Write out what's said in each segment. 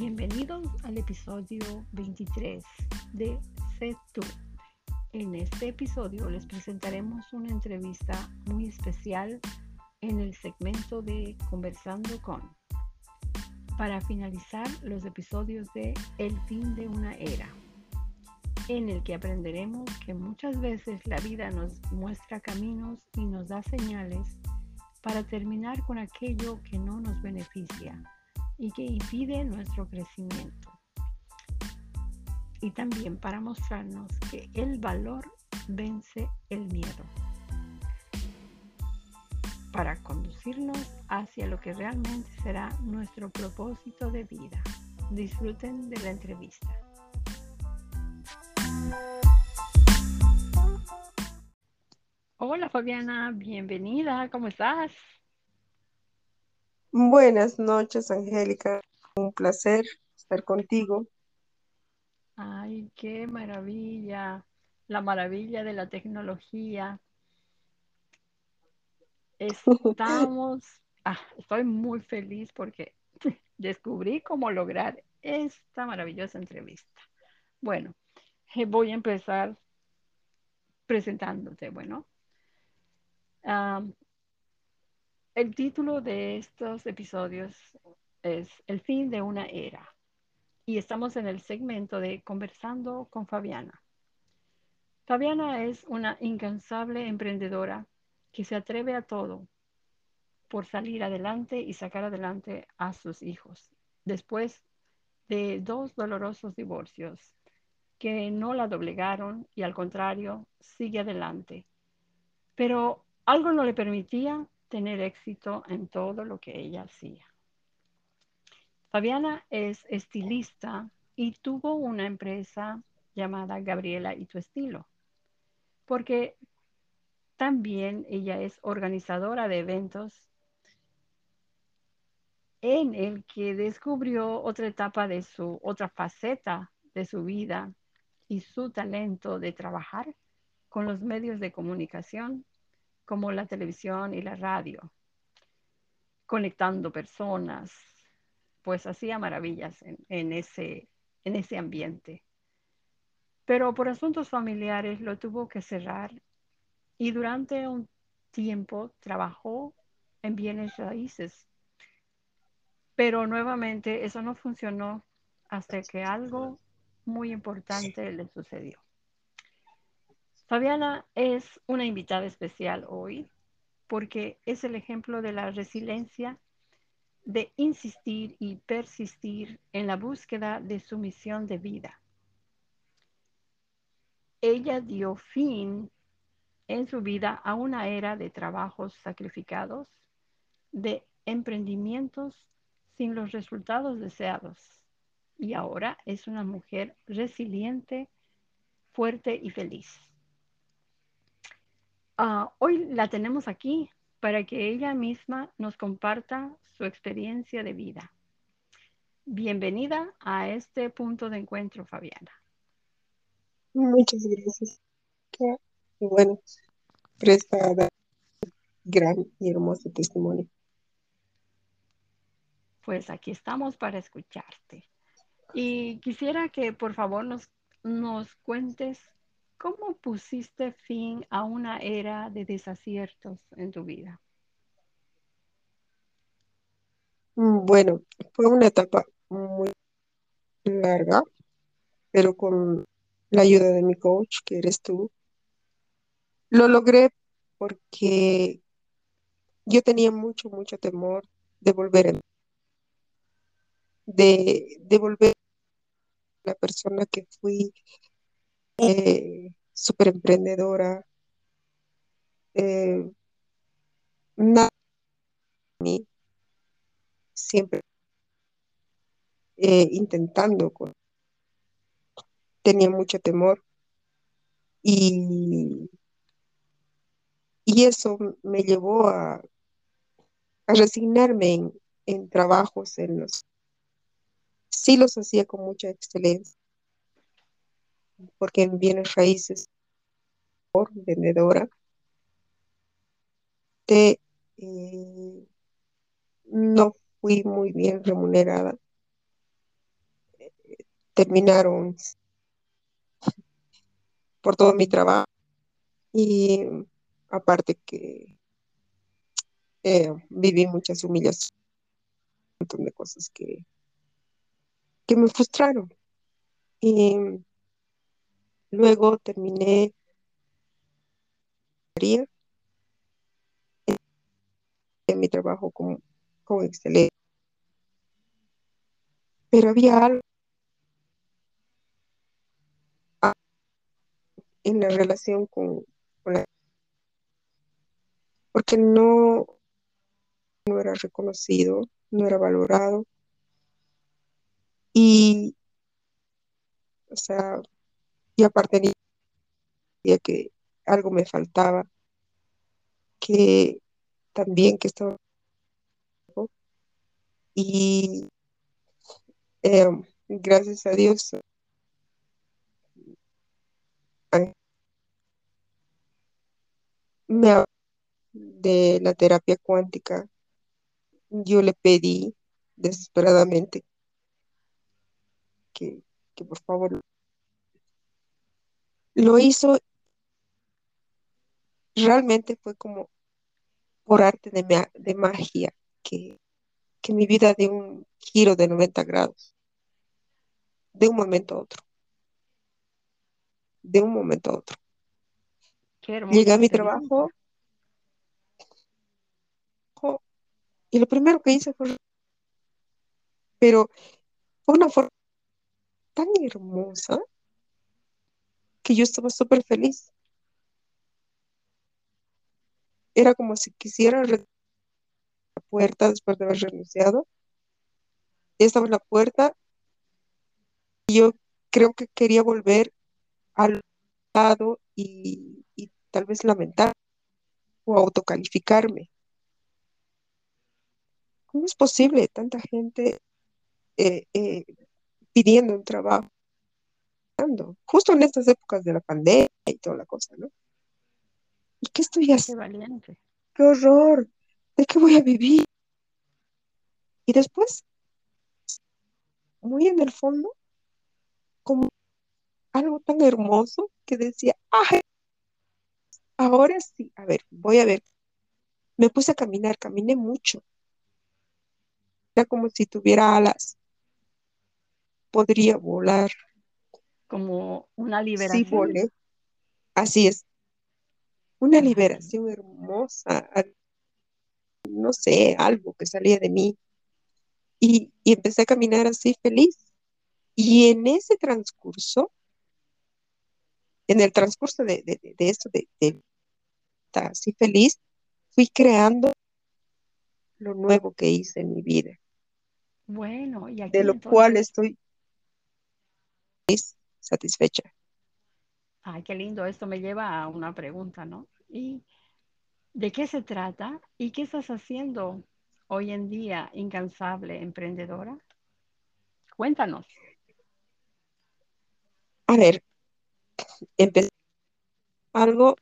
Bienvenidos al episodio 23 de Sé tú. En este episodio les presentaremos una entrevista muy especial en el segmento de Conversando con. Para finalizar los episodios de El fin de una era, en el que aprenderemos que muchas veces la vida nos muestra caminos y nos da señales para terminar con aquello que no nos beneficia y que impide nuestro crecimiento. Y también para mostrarnos que el valor vence el miedo. Para conducirnos hacia lo que realmente será nuestro propósito de vida. Disfruten de la entrevista. Hola Fabiana, bienvenida, ¿cómo estás? Buenas noches, Angélica. Un placer estar contigo. Ay, qué maravilla, la maravilla de la tecnología. Estamos, ah, estoy muy feliz porque descubrí cómo lograr esta maravillosa entrevista. Bueno, eh, voy a empezar presentándote. Bueno, el título de estos episodios es El fin de una era y estamos en el segmento de Conversando con Fabiana. Fabiana es una incansable emprendedora que se atreve a todo por salir adelante y sacar adelante a sus hijos después de dos dolorosos divorcios que no la doblegaron y al contrario sigue adelante. Pero algo no le permitía tener éxito en todo lo que ella hacía. Fabiana es estilista y tuvo una empresa llamada Gabriela y tu estilo, porque también ella es organizadora de eventos en el que descubrió otra etapa de su, otra faceta de su vida y su talento de trabajar con los medios de comunicación como la televisión y la radio, conectando personas, pues hacía maravillas en, ese, en ese ambiente. Pero por asuntos familiares lo tuvo que cerrar y durante un tiempo trabajó en bienes raíces. Pero nuevamente eso no funcionó hasta que algo muy importante le sucedió. Fabiana es una invitada especial hoy porque es el ejemplo de la resiliencia de insistir y persistir en la búsqueda de su misión de vida. Ella dio fin en su vida a una era de trabajos sacrificados, de emprendimientos sin los resultados deseados. Y ahora es una mujer resiliente, fuerte y feliz. Ah, hoy la tenemos aquí para que ella misma nos comparta su experiencia de vida. Bienvenida a este punto de encuentro, Fabiana. Muchas gracias. Qué bueno, presta gran y hermoso testimonio. Pues aquí estamos para escucharte. Y quisiera que por favor nos, nos cuentes ¿Cómo pusiste fin a una era de desaciertos en tu vida? Mm, bueno, fue una etapa muy larga, pero con la ayuda de mi coach, que eres tú, lo logré porque yo tenía mucho, mucho temor de volver, de, de volver a la persona que fui eh, súper emprendedora. Eh, nada, siempre eh, intentando, tenía mucho temor y, y eso me llevó a, a resignarme en, en trabajos en los sí los hacía con mucha excelencia porque en bienes raíces por vendedora te, eh, no fui muy bien remunerada terminaron por todo mi trabajo y aparte que eh, viví muchas humillaciones, un montón de cosas que, que me frustraron. Y luego terminé en mi trabajo con, con excelencia. Pero había algo en la relación con, con la porque no, no era reconocido, no era valorado. Y, o sea, y aparte de que algo me faltaba, que también que estaba y eh, gracias a Dios me de la terapia cuántica yo le pedí desesperadamente que, que por favor lo hizo realmente fue como por arte de, de magia que, que mi vida dio un giro de 90 grados. De un momento a otro. De un momento a otro. Llegué a mi trabajo. Y lo primero que hice fue pero fue una forma tan hermosa que yo estaba súper feliz era como si quisiera la puerta después de haber renunciado. Estaba en la puerta y yo creo que quería volver al lado y, tal vez lamentar o autocalificarme. ¿Cómo es posible tanta gente eh, eh, pidiendo un trabajo? Justo en estas épocas de la pandemia y toda la cosa, ¿no? ¿Y qué estoy haciendo? Qué valiente. Qué horror. ¿De qué voy a vivir? Y después, muy en el fondo, como algo tan hermoso que decía, ¡ay! Ahora sí, a ver, voy a ver. Me puse a caminar, caminé mucho. Era como si tuviera alas. Podría volar. Como una liberación. Sí. Así es una liberación hermosa, no sé, algo que salía de mí. Y, empecé a caminar así feliz. Y en ese transcurso, en el transcurso de, de, de esto, de, estar así feliz, fui creando lo nuevo que hice en mi vida. Bueno, y de lo cual estoy satisfecha. Ay, qué lindo. Esto me lleva a una pregunta, ¿no? ¿Y de qué se trata? ¿Y qué estás haciendo hoy en día, incansable, emprendedora? Cuéntanos. A ver, empecé algo.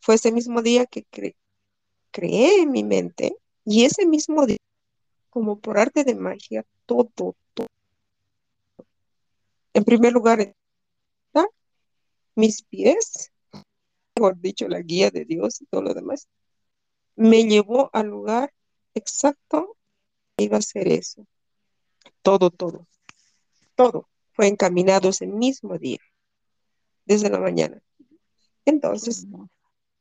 Fue ese mismo día que creé en mi mente y ese mismo día, como por arte de magia, todo, todo en primer lugar, mis pies, mejor dicho, la guía de Dios y todo lo demás, me llevó al lugar exacto que iba a ser eso. Todo, todo, todo fue encaminado ese mismo día, desde la mañana. Entonces,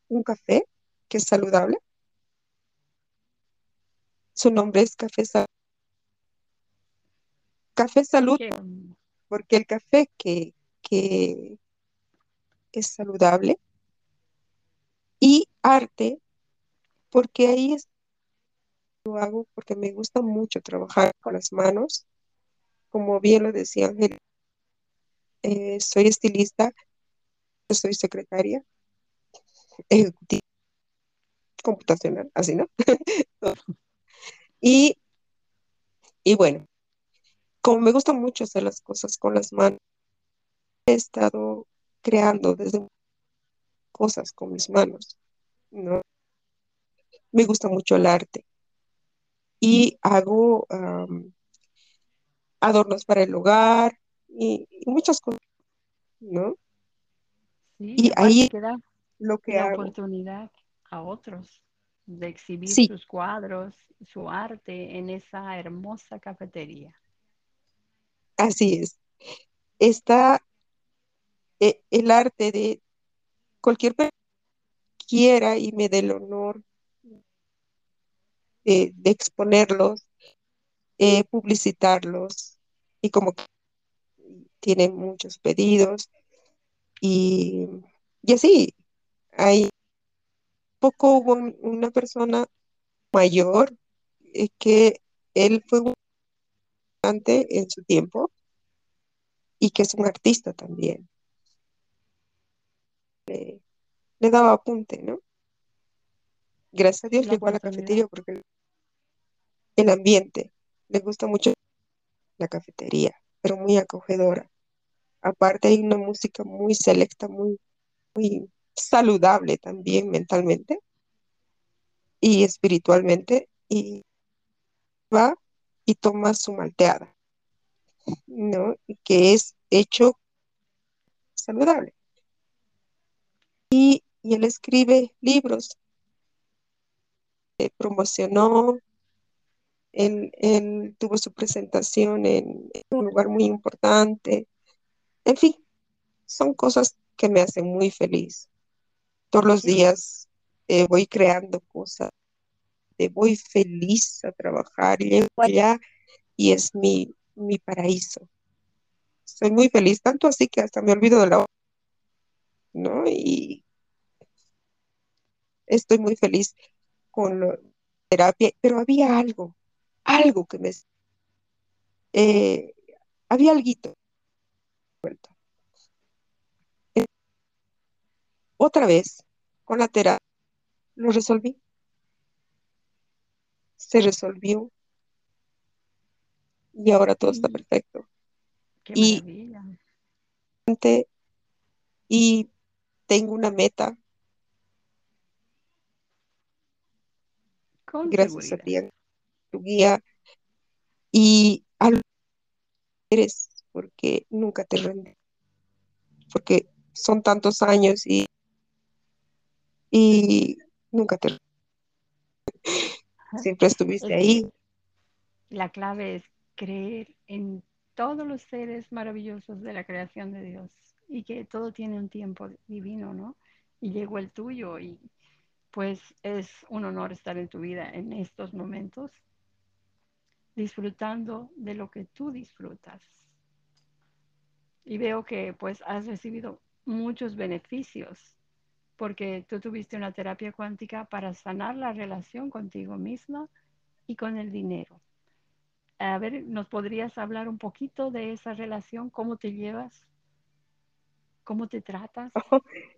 un café que es saludable. Su nombre es Café Salud. Café Salud porque el café que, es saludable y arte, porque ahí es, lo hago porque me gusta mucho trabajar con las manos, como bien lo decía Ángel, eh, soy estilista, soy secretaria ejecutiva computacional, así, ¿no? y, y bueno, como me gusta mucho hacer las cosas con las manos, he estado creando desde cosas con mis manos, ¿no? Me gusta mucho el arte y hago adornos para el hogar y, y muchas cosas, ¿no? Sí, y ahí que da lo que la hago. oportunidad a otros de exhibir Sí, sus cuadros, su arte en esa hermosa cafetería. Así es. Está eh, el arte de cualquier persona quiera y me dé el honor de, exponerlos, eh, publicitarlos y como que tiene muchos pedidos y, y así. Hay poco hubo un- una persona mayor eh, que él fue un en su tiempo y que es un artista también. Le, le daba apunte, ¿no? Gracias a Dios la llegó a la cafetería porque el ambiente, le gusta mucho la cafetería, pero muy acogedora. Aparte hay una música muy selecta, muy, muy saludable también mentalmente y espiritualmente y va y toma su malteada, ¿no? Que es hecho saludable. Y, y él escribe libros, eh, promocionó, él, él tuvo su presentación en, un lugar muy importante. En fin, son cosas que me hacen muy feliz. Todos los días eh, voy creando cosas, voy feliz a trabajar, llego allá y es mi, mi paraíso. Soy muy feliz, tanto así que hasta me olvido de la hora, ¿no? Y estoy muy feliz con la terapia, pero había algo, algo que me... eh, había vuelto. Otra vez, con la terapia, lo resolví, se resolvió y ahora todo está Y perfecto. qué Y, maravilla. y tengo una meta, Con gracias a seguridad. ti, tu guía, y a lo que eres, porque nunca te rendes, porque son tantos años y, y nunca te siempre estuviste ahí. la clave es creer en todos los seres maravillosos de la creación de Dios y que todo tiene un tiempo divino, ¿no? Y llegó el tuyo y pues es un honor estar en tu vida en estos momentos, disfrutando de lo que tú disfrutas. Y veo que pues has recibido muchos beneficios porque tú tuviste una terapia cuántica para sanar la relación contigo misma y con el dinero. A ver, ¿nos podrías hablar un poquito de esa relación? ¿Cómo te llevas? ¿Cómo te tratas?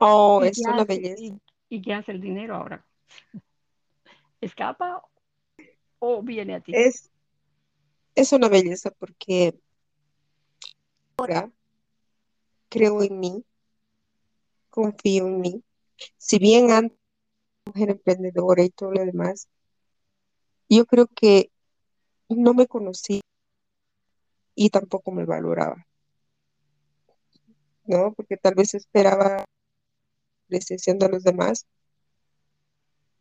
Oh, ¿Y qué es una belleza. y, y qué hace el dinero ahora? ¿Escapa o viene a ti? Es, es una belleza porque ahora creo en mí, confío en mí. Si bien antes mujer emprendedora y todo lo demás, yo creo que no me conocí y tampoco me valoraba, ¿no? Porque tal vez esperaba apreciación de los demás,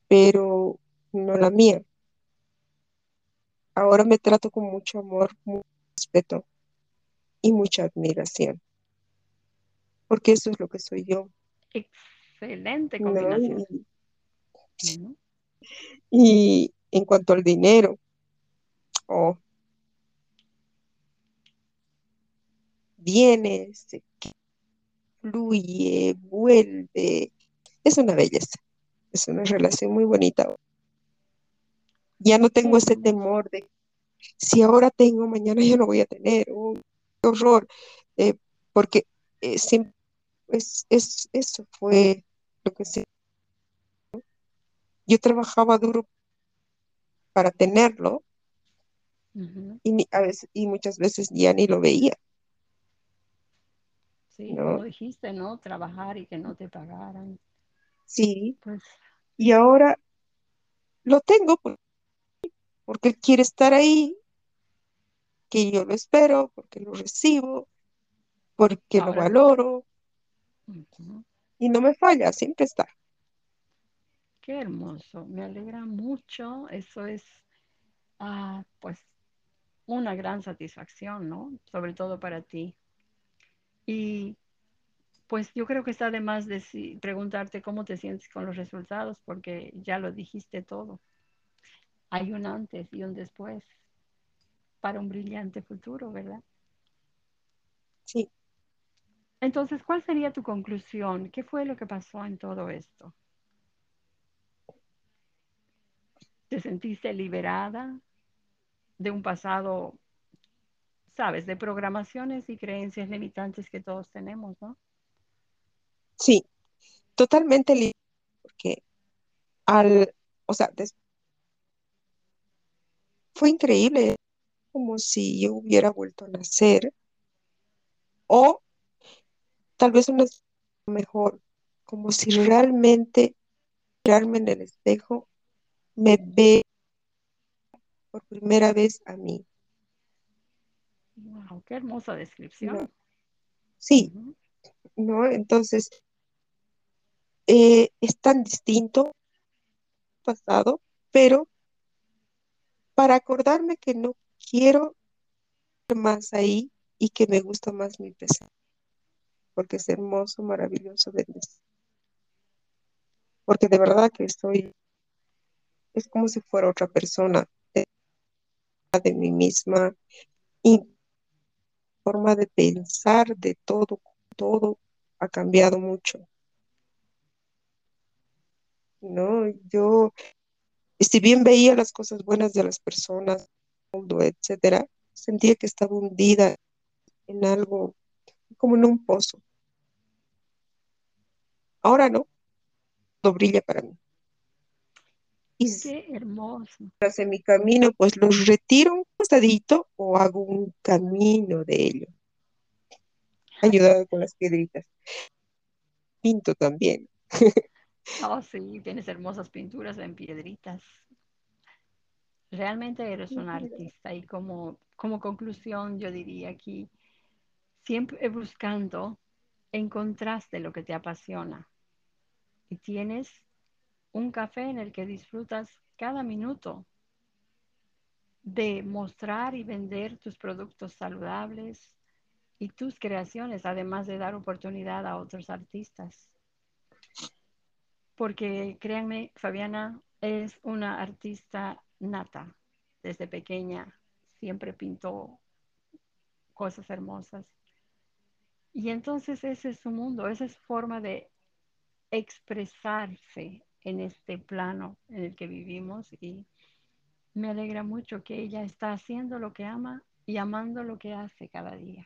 pero no la mía. Ahora me trato con mucho amor, mucho respeto y mucha admiración, porque eso es lo que soy yo, Excelente ¿no? combinación. Y, en cuanto al dinero, oh, viene, se fluye, vuelve, es una belleza, es una relación muy bonita. Ya no tengo ese temor de si ahora tengo, mañana ya no voy a tener, oh, qué horror, eh, porque eh, siempre es, es- eso fue lo que se, yo trabajaba duro para tenerlo y, ni- a veces, y muchas veces ya ni lo veía, Sí, ¿no? dijiste, ¿no? Trabajar y que no te pagaran. Sí, Pues y ahora lo tengo por- porque él quiere estar ahí que yo lo espero, porque lo recibo, porque lo valoro y no me falla, siempre está. qué hermoso, me alegra mucho. Eso es, ah, pues, una gran satisfacción, ¿no? Sobre todo para ti. Y pues yo creo que está de más deci- preguntarte cómo te sientes con los resultados, porque ya lo dijiste todo. Hay un antes y un después para un brillante futuro, ¿verdad? Sí, Entonces, ¿cuál sería tu conclusión? ¿Qué fue lo que pasó en todo esto? ¿Te sentiste liberada de un pasado, sabes, de programaciones y creencias limitantes que todos tenemos, ¿no? sí, totalmente libre, porque al, o sea, fue increíble, como si yo hubiera vuelto a nacer, o tal vez una mejor, como si realmente mirarme en el espejo me ve por primera vez a mí, Wow, qué hermosa ¿no? descripción. Sí. ¿no? Entonces, eh, es tan distinto pasado, pero para acordarme que no quiero más ahí y que me gusta más mi presente, porque es hermoso, maravilloso, bendecido, porque de verdad que estoy, es como si fuera otra persona de, de mí misma y forma de pensar de todo, todo ha cambiado mucho, ¿no? Yo, si bien veía las cosas buenas de las personas, mundo, etcétera, sentía que estaba hundida en algo como en un pozo. Ahora no, todo brilla para mí. Y Qué hermoso. en mi camino, pues los retiro un costadito o hago un camino de ello, ayudado con las piedritas. Pinto también. Oh, sí, tienes hermosas pinturas en piedritas. Realmente eres un artista y como, como conclusión yo diría aquí, siempre buscando encontraste lo que te apasiona y tienes un café en el que disfrutas cada minuto de mostrar y vender tus productos saludables y tus creaciones, además de dar oportunidad a otros artistas. Porque créanme, Fabiana es una artista nata. Desde pequeña siempre pintó cosas hermosas. Y entonces ese es su mundo, esa es su forma de expresarse en este plano en el que vivimos y me alegra mucho que ella está haciendo lo que ama y amando lo que hace cada día.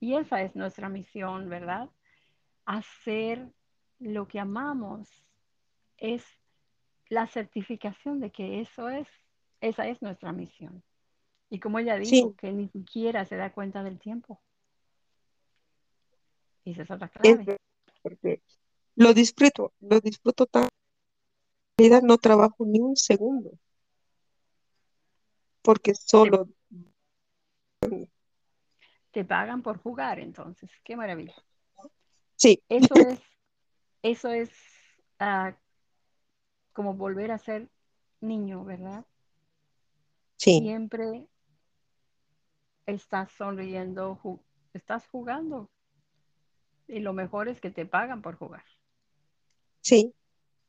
Y esa es nuestra misión, ¿verdad? Hacer lo que amamos es la certificación de que eso es, esa es nuestra misión. Y como ella dijo, Sí, que ni siquiera se da cuenta del tiempo. Y esa es otra clave. porque lo disfruto, lo disfruto tan. En realidad no trabajo ni un segundo, porque solo, te pagan por jugar, entonces. Qué maravilla. sí, Eso es, eso es uh, como volver a ser niño, ¿verdad? sí, Siempre estás sonriendo, ju estás jugando. Y lo mejor es que te pagan por jugar. Sí.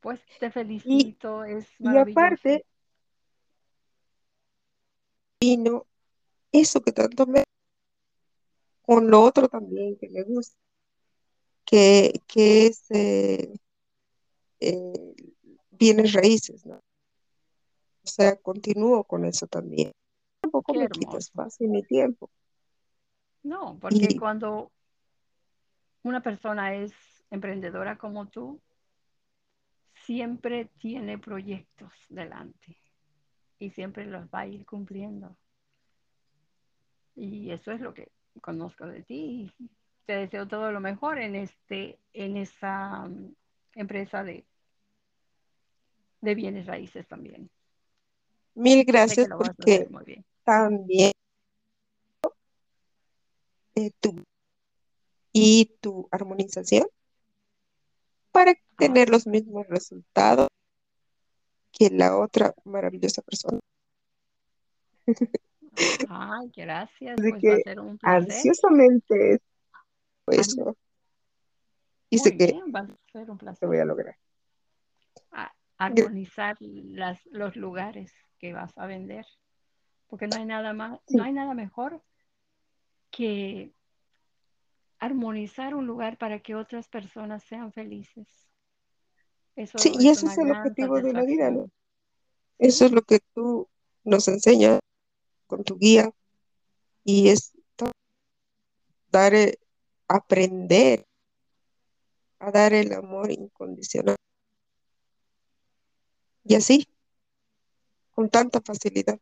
Pues te Y, felicito, es y aparte, vino eso que tanto me, con lo otro también que me gusta, que, que es eh, eh, bienes raíces, ¿no? O sea, continúo con eso también. Tampoco me hermoso. espacio ni tiempo. No, porque Y cuando una persona es emprendedora como tú, siempre tiene proyectos delante y siempre los va a ir cumpliendo. Y eso es lo que conozco de ti. Te deseo todo lo mejor en, este, en esa um, empresa de, de bienes raíces también. mil que gracias porque hacer muy bien. también eh, tu y tu armonización para tener los mismos resultados que la otra maravillosa persona. Ay, gracias. Así pues que va a ser un placer. ansiosamente eso. Y Muy sé que va a ser un lo placer. voy a lograr. a- armonizar las, los lugares que vas a vender. Porque no hay nada más, Sí. no hay nada mejor que armonizar un lugar para que otras personas sean felices. Eso Sí, y es ese es el objetivo de la vida, ¿no? Eso es lo que tú nos enseñas con tu guía y es dar, eh, aprender a dar el amor incondicional. Y así, con tanta facilidad,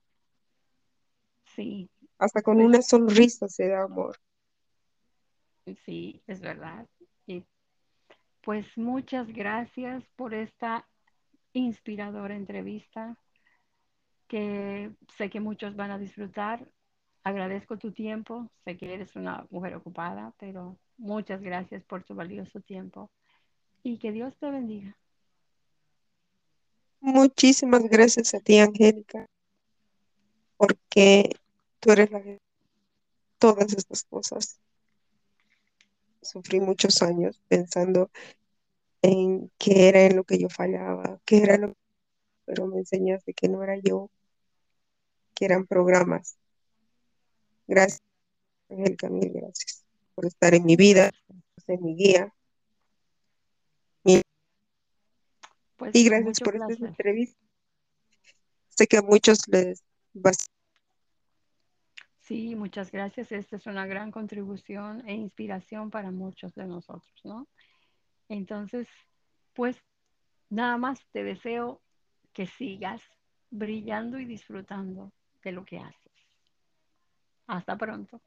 Sí, hasta con pues una sonrisa se da amor. sí, es verdad. Pues muchas gracias por esta inspiradora entrevista que sé que muchos van a disfrutar. Agradezco tu tiempo, sé que eres una mujer ocupada, pero muchas gracias por tu valioso tiempo y que Dios te bendiga. Muchísimas gracias a ti, Angélica, porque tú eres la que todas estas cosas. Sufrí muchos años pensando en qué era en lo que yo fallaba, qué era lo pero me enseñaste que no era yo, que eran programas. Gracias, Angélica, mil gracias por estar en mi vida, por ser mi guía. Y, Pues y gracias por esta entrevista. Sé que a muchos les va a Sí, muchas gracias. Esta es una gran contribución e inspiración para muchos de nosotros, ¿no? Entonces, pues nada más te deseo que sigas brillando y disfrutando de lo que haces. Hasta pronto.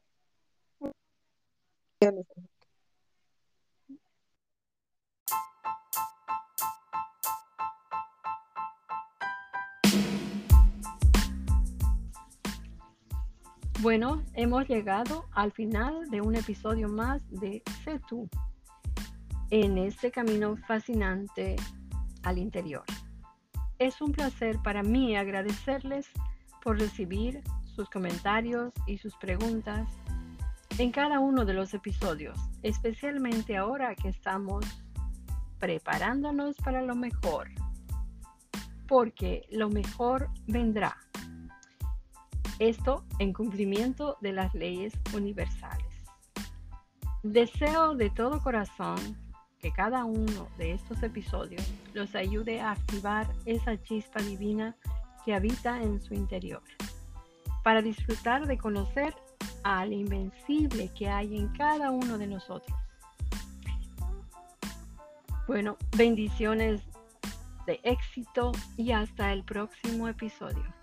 Bueno, hemos llegado al final de un episodio más de Sé en este camino fascinante al interior. Es un placer para mí agradecerles por recibir sus comentarios y sus preguntas en cada uno de los episodios, especialmente ahora que estamos preparándonos para lo mejor, porque lo mejor vendrá. Esto en cumplimiento de las leyes universales. Deseo de todo corazón que cada uno de estos episodios los ayude a activar esa chispa divina que habita en su interior, para disfrutar de conocer al invencible que hay en cada uno de nosotros. Bueno, bendiciones de éxito y hasta el próximo episodio.